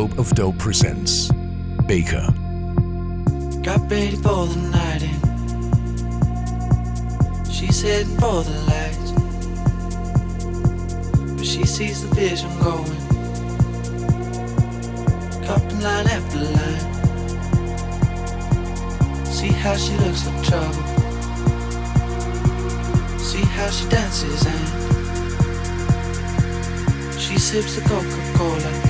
Rope of Dope presents Baker. Got ready for the night in. She's heading for the lights. But she sees the vision going. Cupping line after line. See how she looks like trouble. See how she dances and she sips the Coca-Cola. She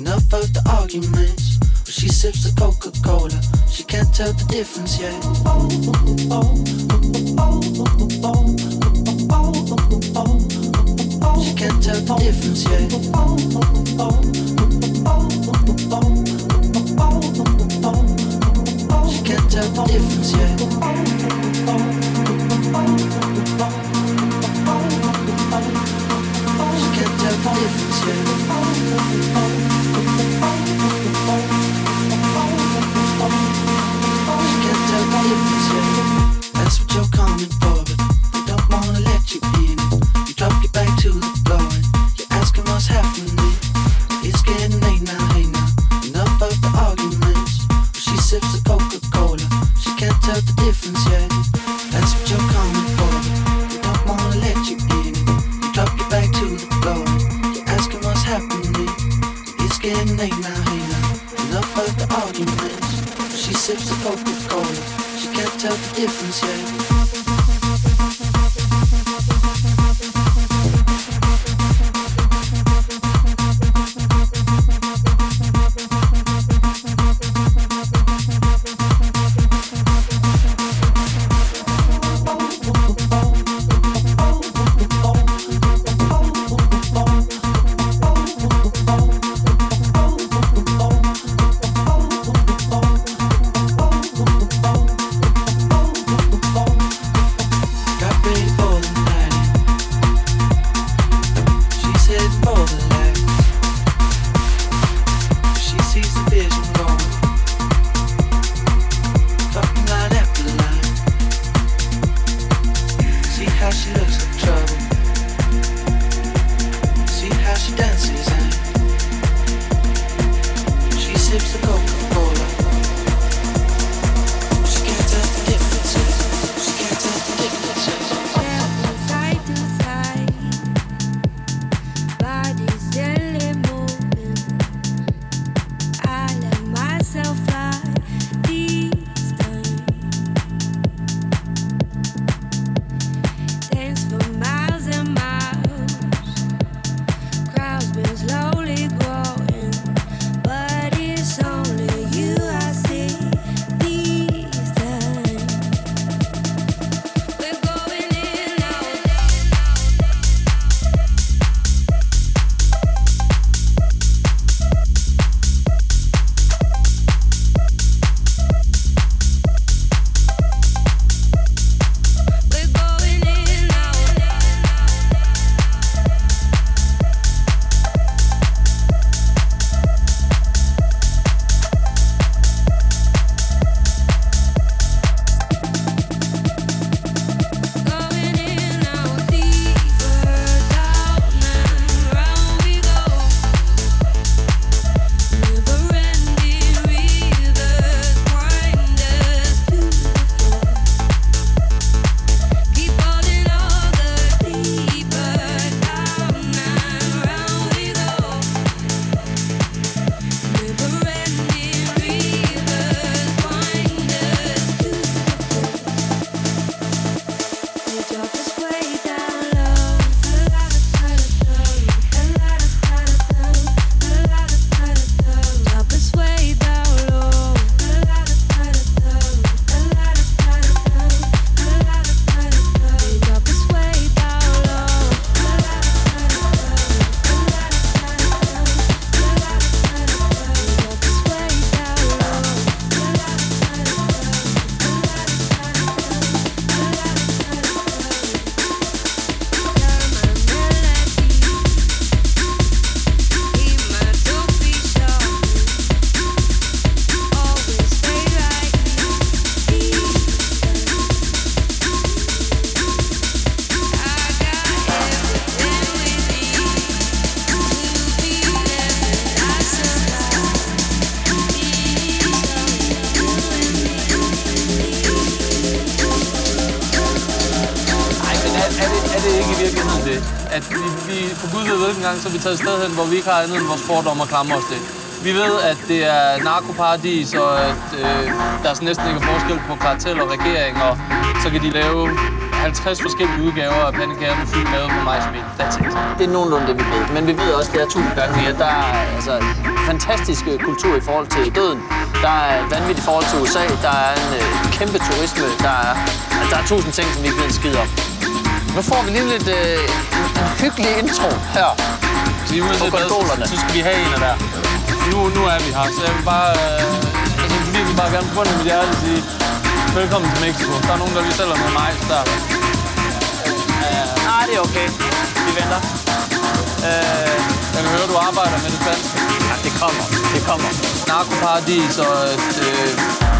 Enough of the arguments. But she sips the Coca-Cola. She can't tell the difference yet. She can't tell the difference yet. She can't tell the difference yet. She can't tell the difference yet. What At vi, vi på gud ved hvilken gang, så er vi taget et sted hen, hvor vi ikke har andet end vores fordomme at klamrer os til. Vi ved, at det er narkoparadis, og at øh, der er næsten ikke forskel på kartel og regering, og så kan de lave 50 forskellige udgaver af pandekager med fyld lavet på majsmel. That's it. Det er nogenlunde det, vi ved. Men vi ved også, det er tusind gange mere. Der er altså, fantastisk øh, kultur i forhold til døden. Der er vanvittigt i forhold til USA. Der er en øh, kæmpe turisme. Der er, altså, der er tusind ting, som vi ikke ved en skid om. Nu får vi lige lidt øh, en, hyggelig intro her. Så, I uanset hvad, så, så skal vi have en af der. Nu, nu er vi her, så jeg vil bare... Øh, vi vil bare gerne på med mit hjerte sige, velkommen til Mexico. Der er nogen, der lige sælger noget majs der. Uh, nej, det er okay. Vi venter. Uh, jeg kan høre, du arbejder med det spanske. Ja, det kommer. Det kommer. Narkoparadis og et... Øh,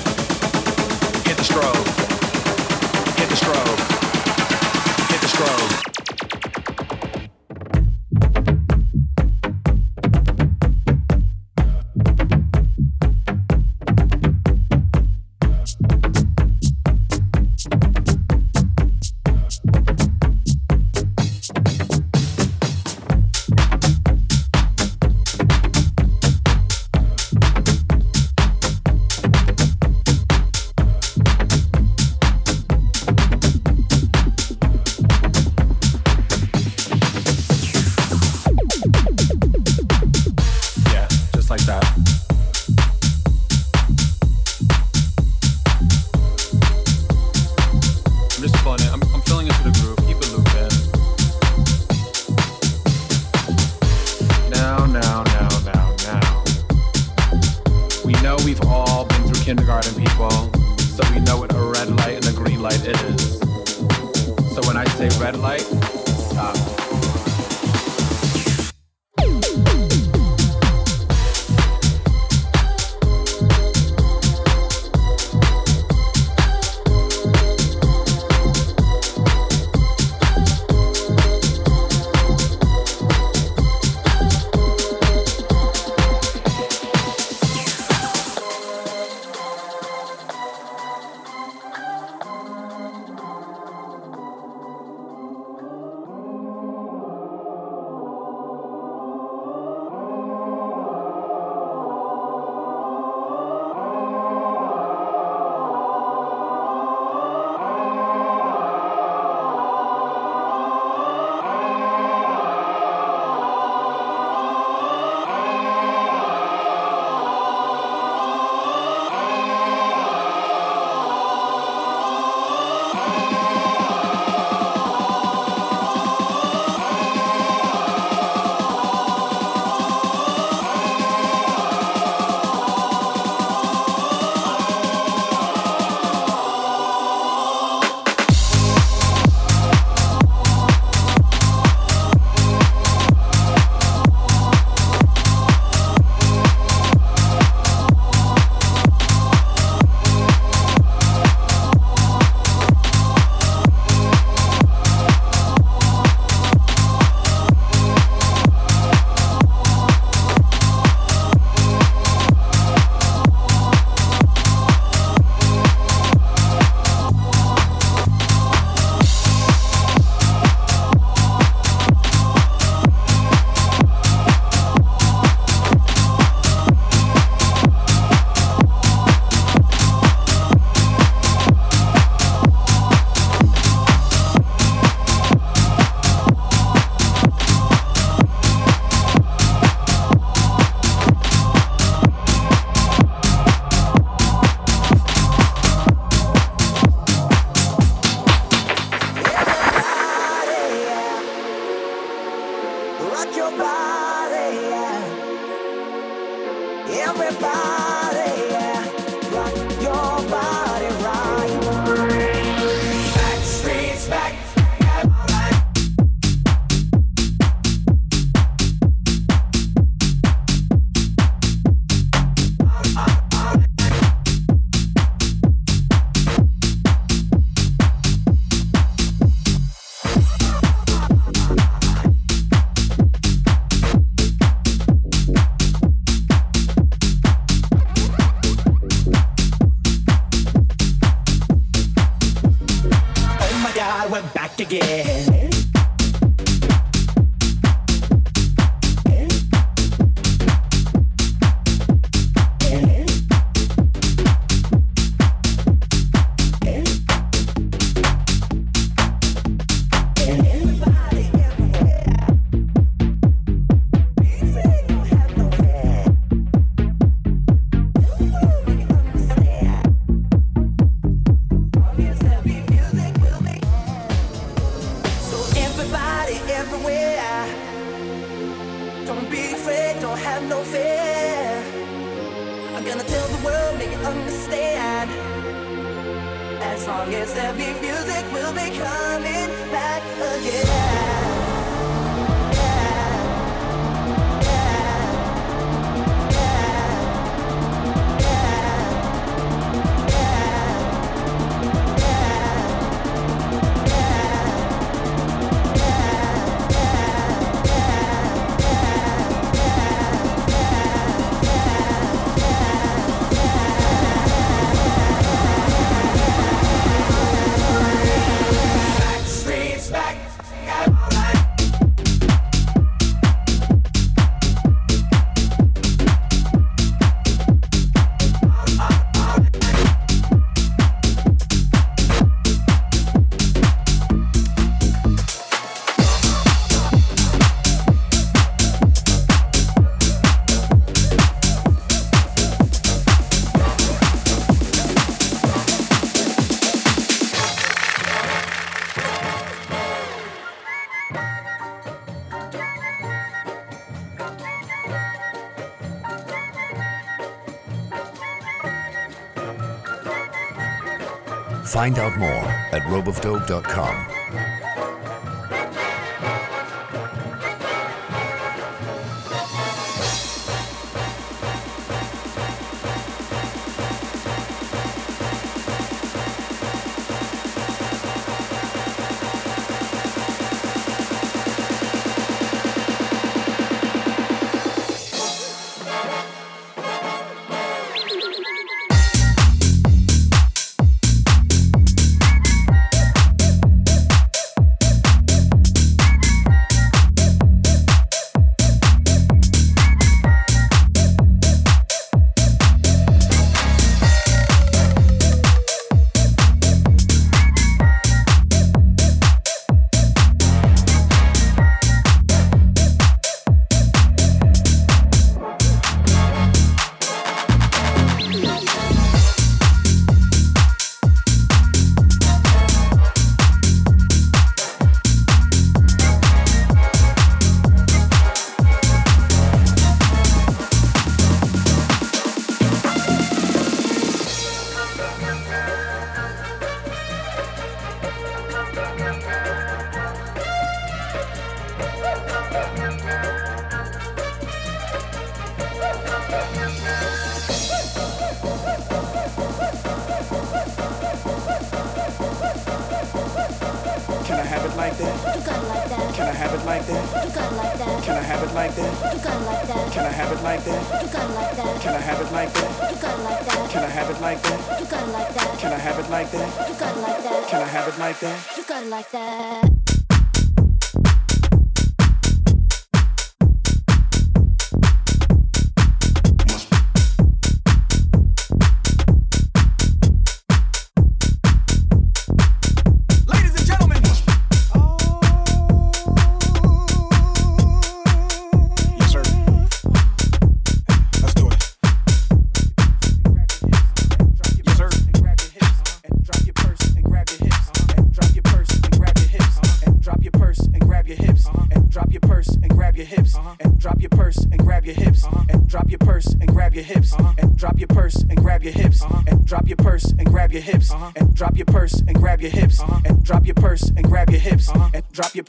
Find out more at ropeofdope.com.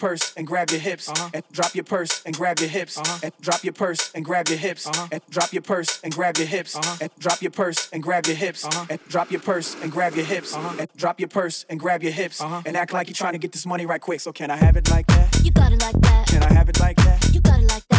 purse and grab your hips uh-huh. and drop your purse and grab your hips uh-huh. and drop your purse and grab your hips uh-huh. and drop your purse and grab your hips uh-huh. and drop your purse and grab your hips uh-huh. and drop your purse and grab your hips uh-huh. and drop your purse and grab your hips and act like you're trying to get this money right quick. So can I have it like that? You got it like that. Can I have it like that? You got it like that.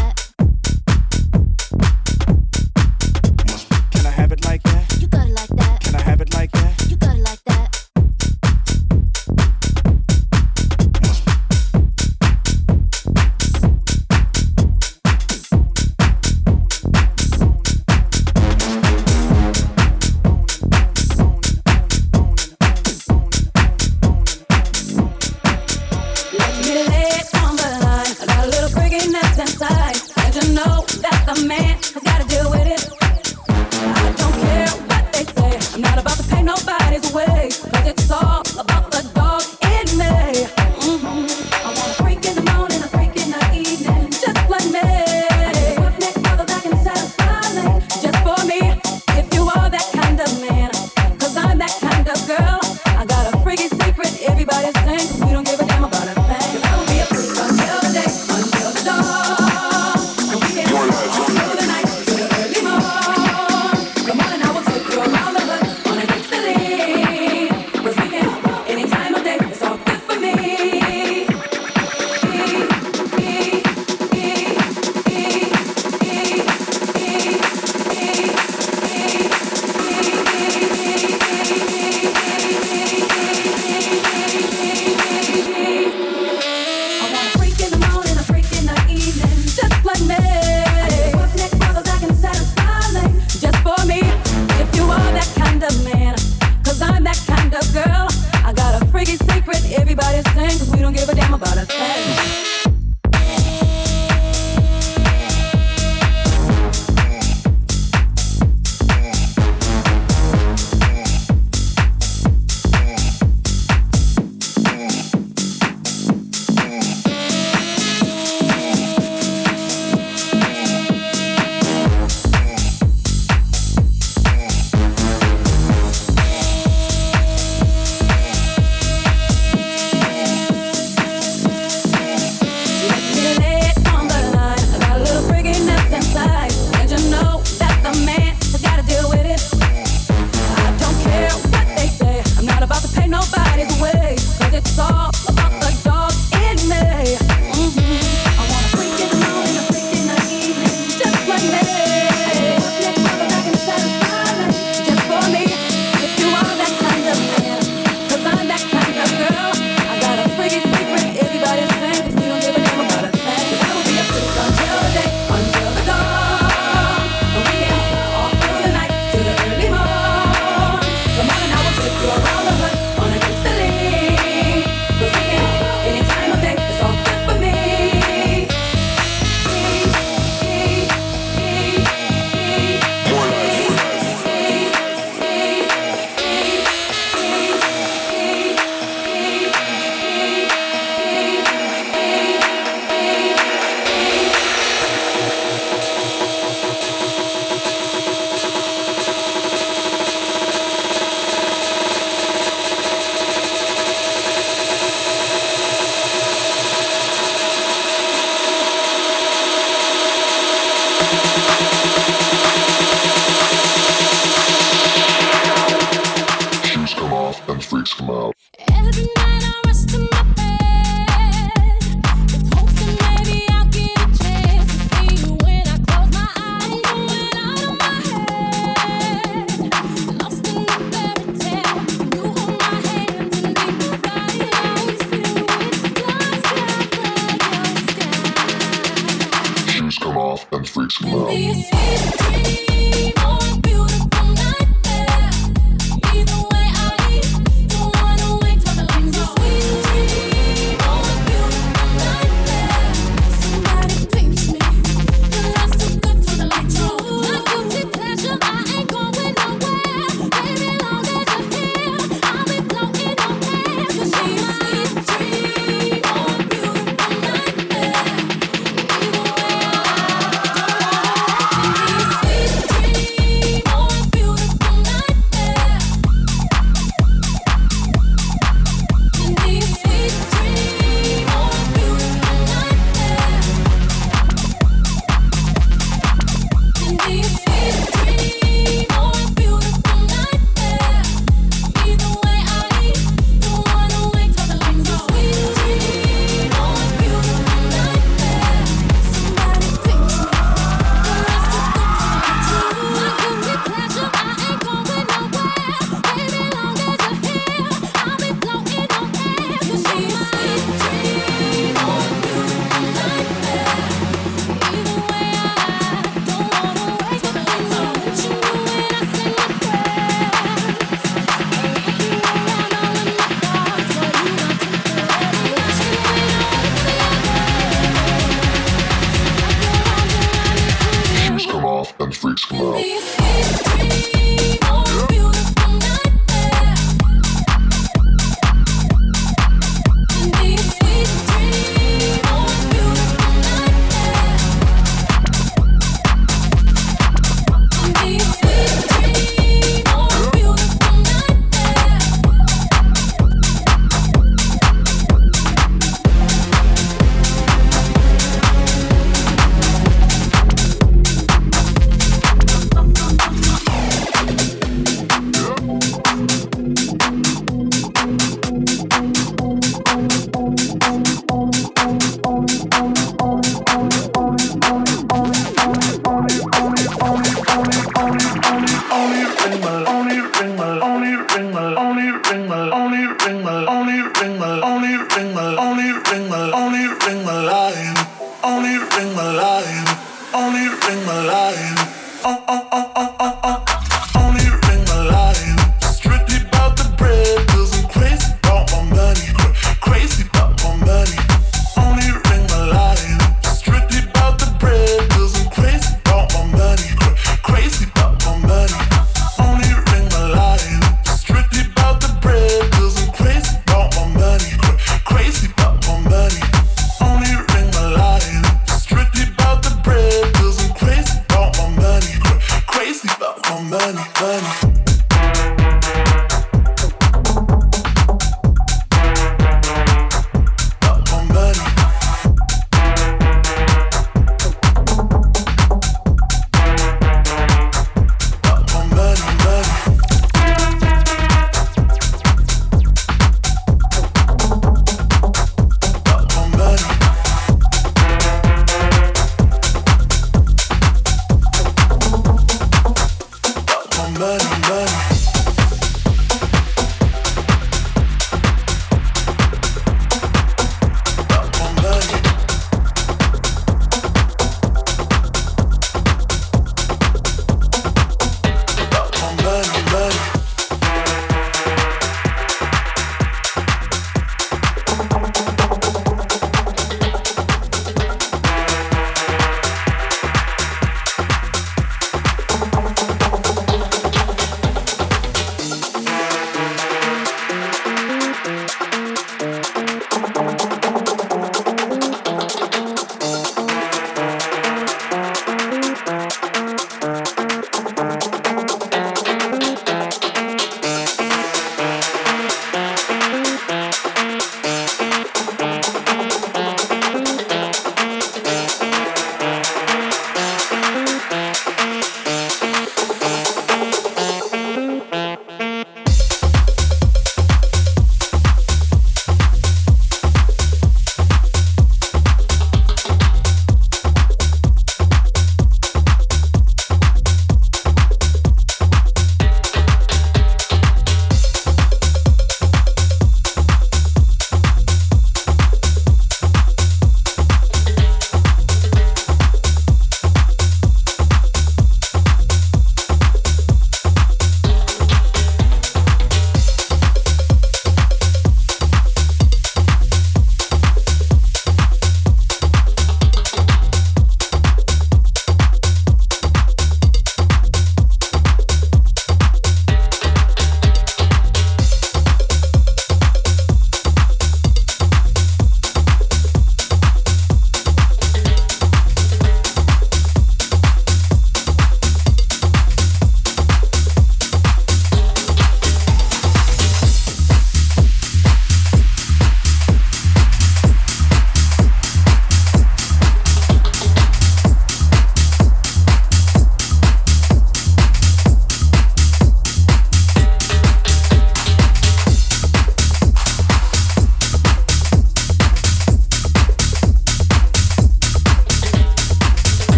away like it's all about.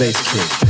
Bass kick.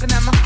looking at my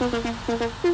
フフフフ。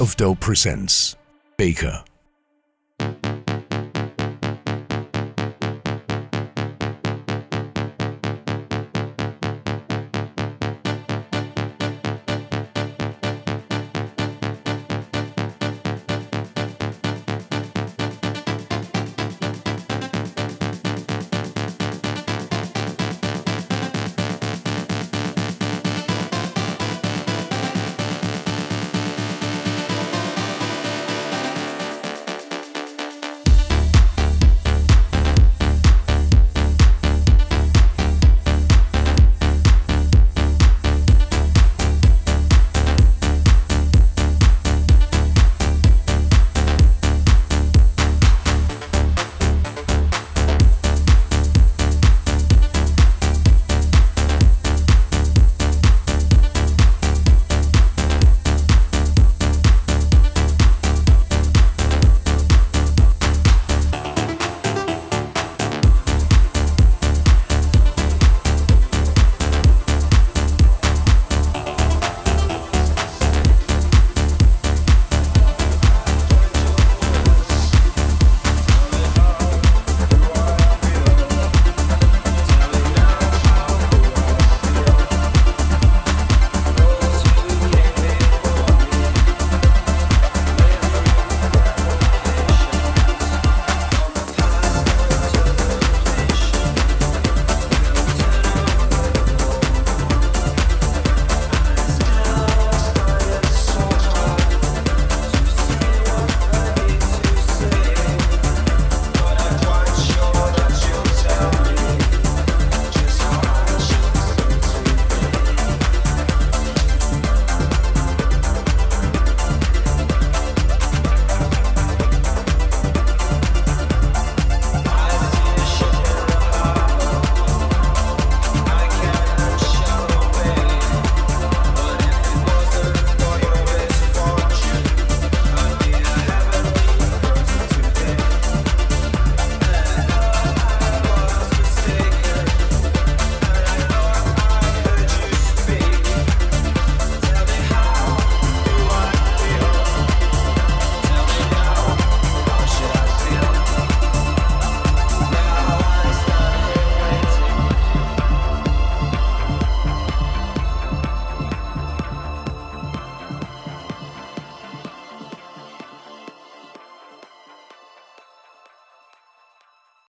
Of Dope presents Baker.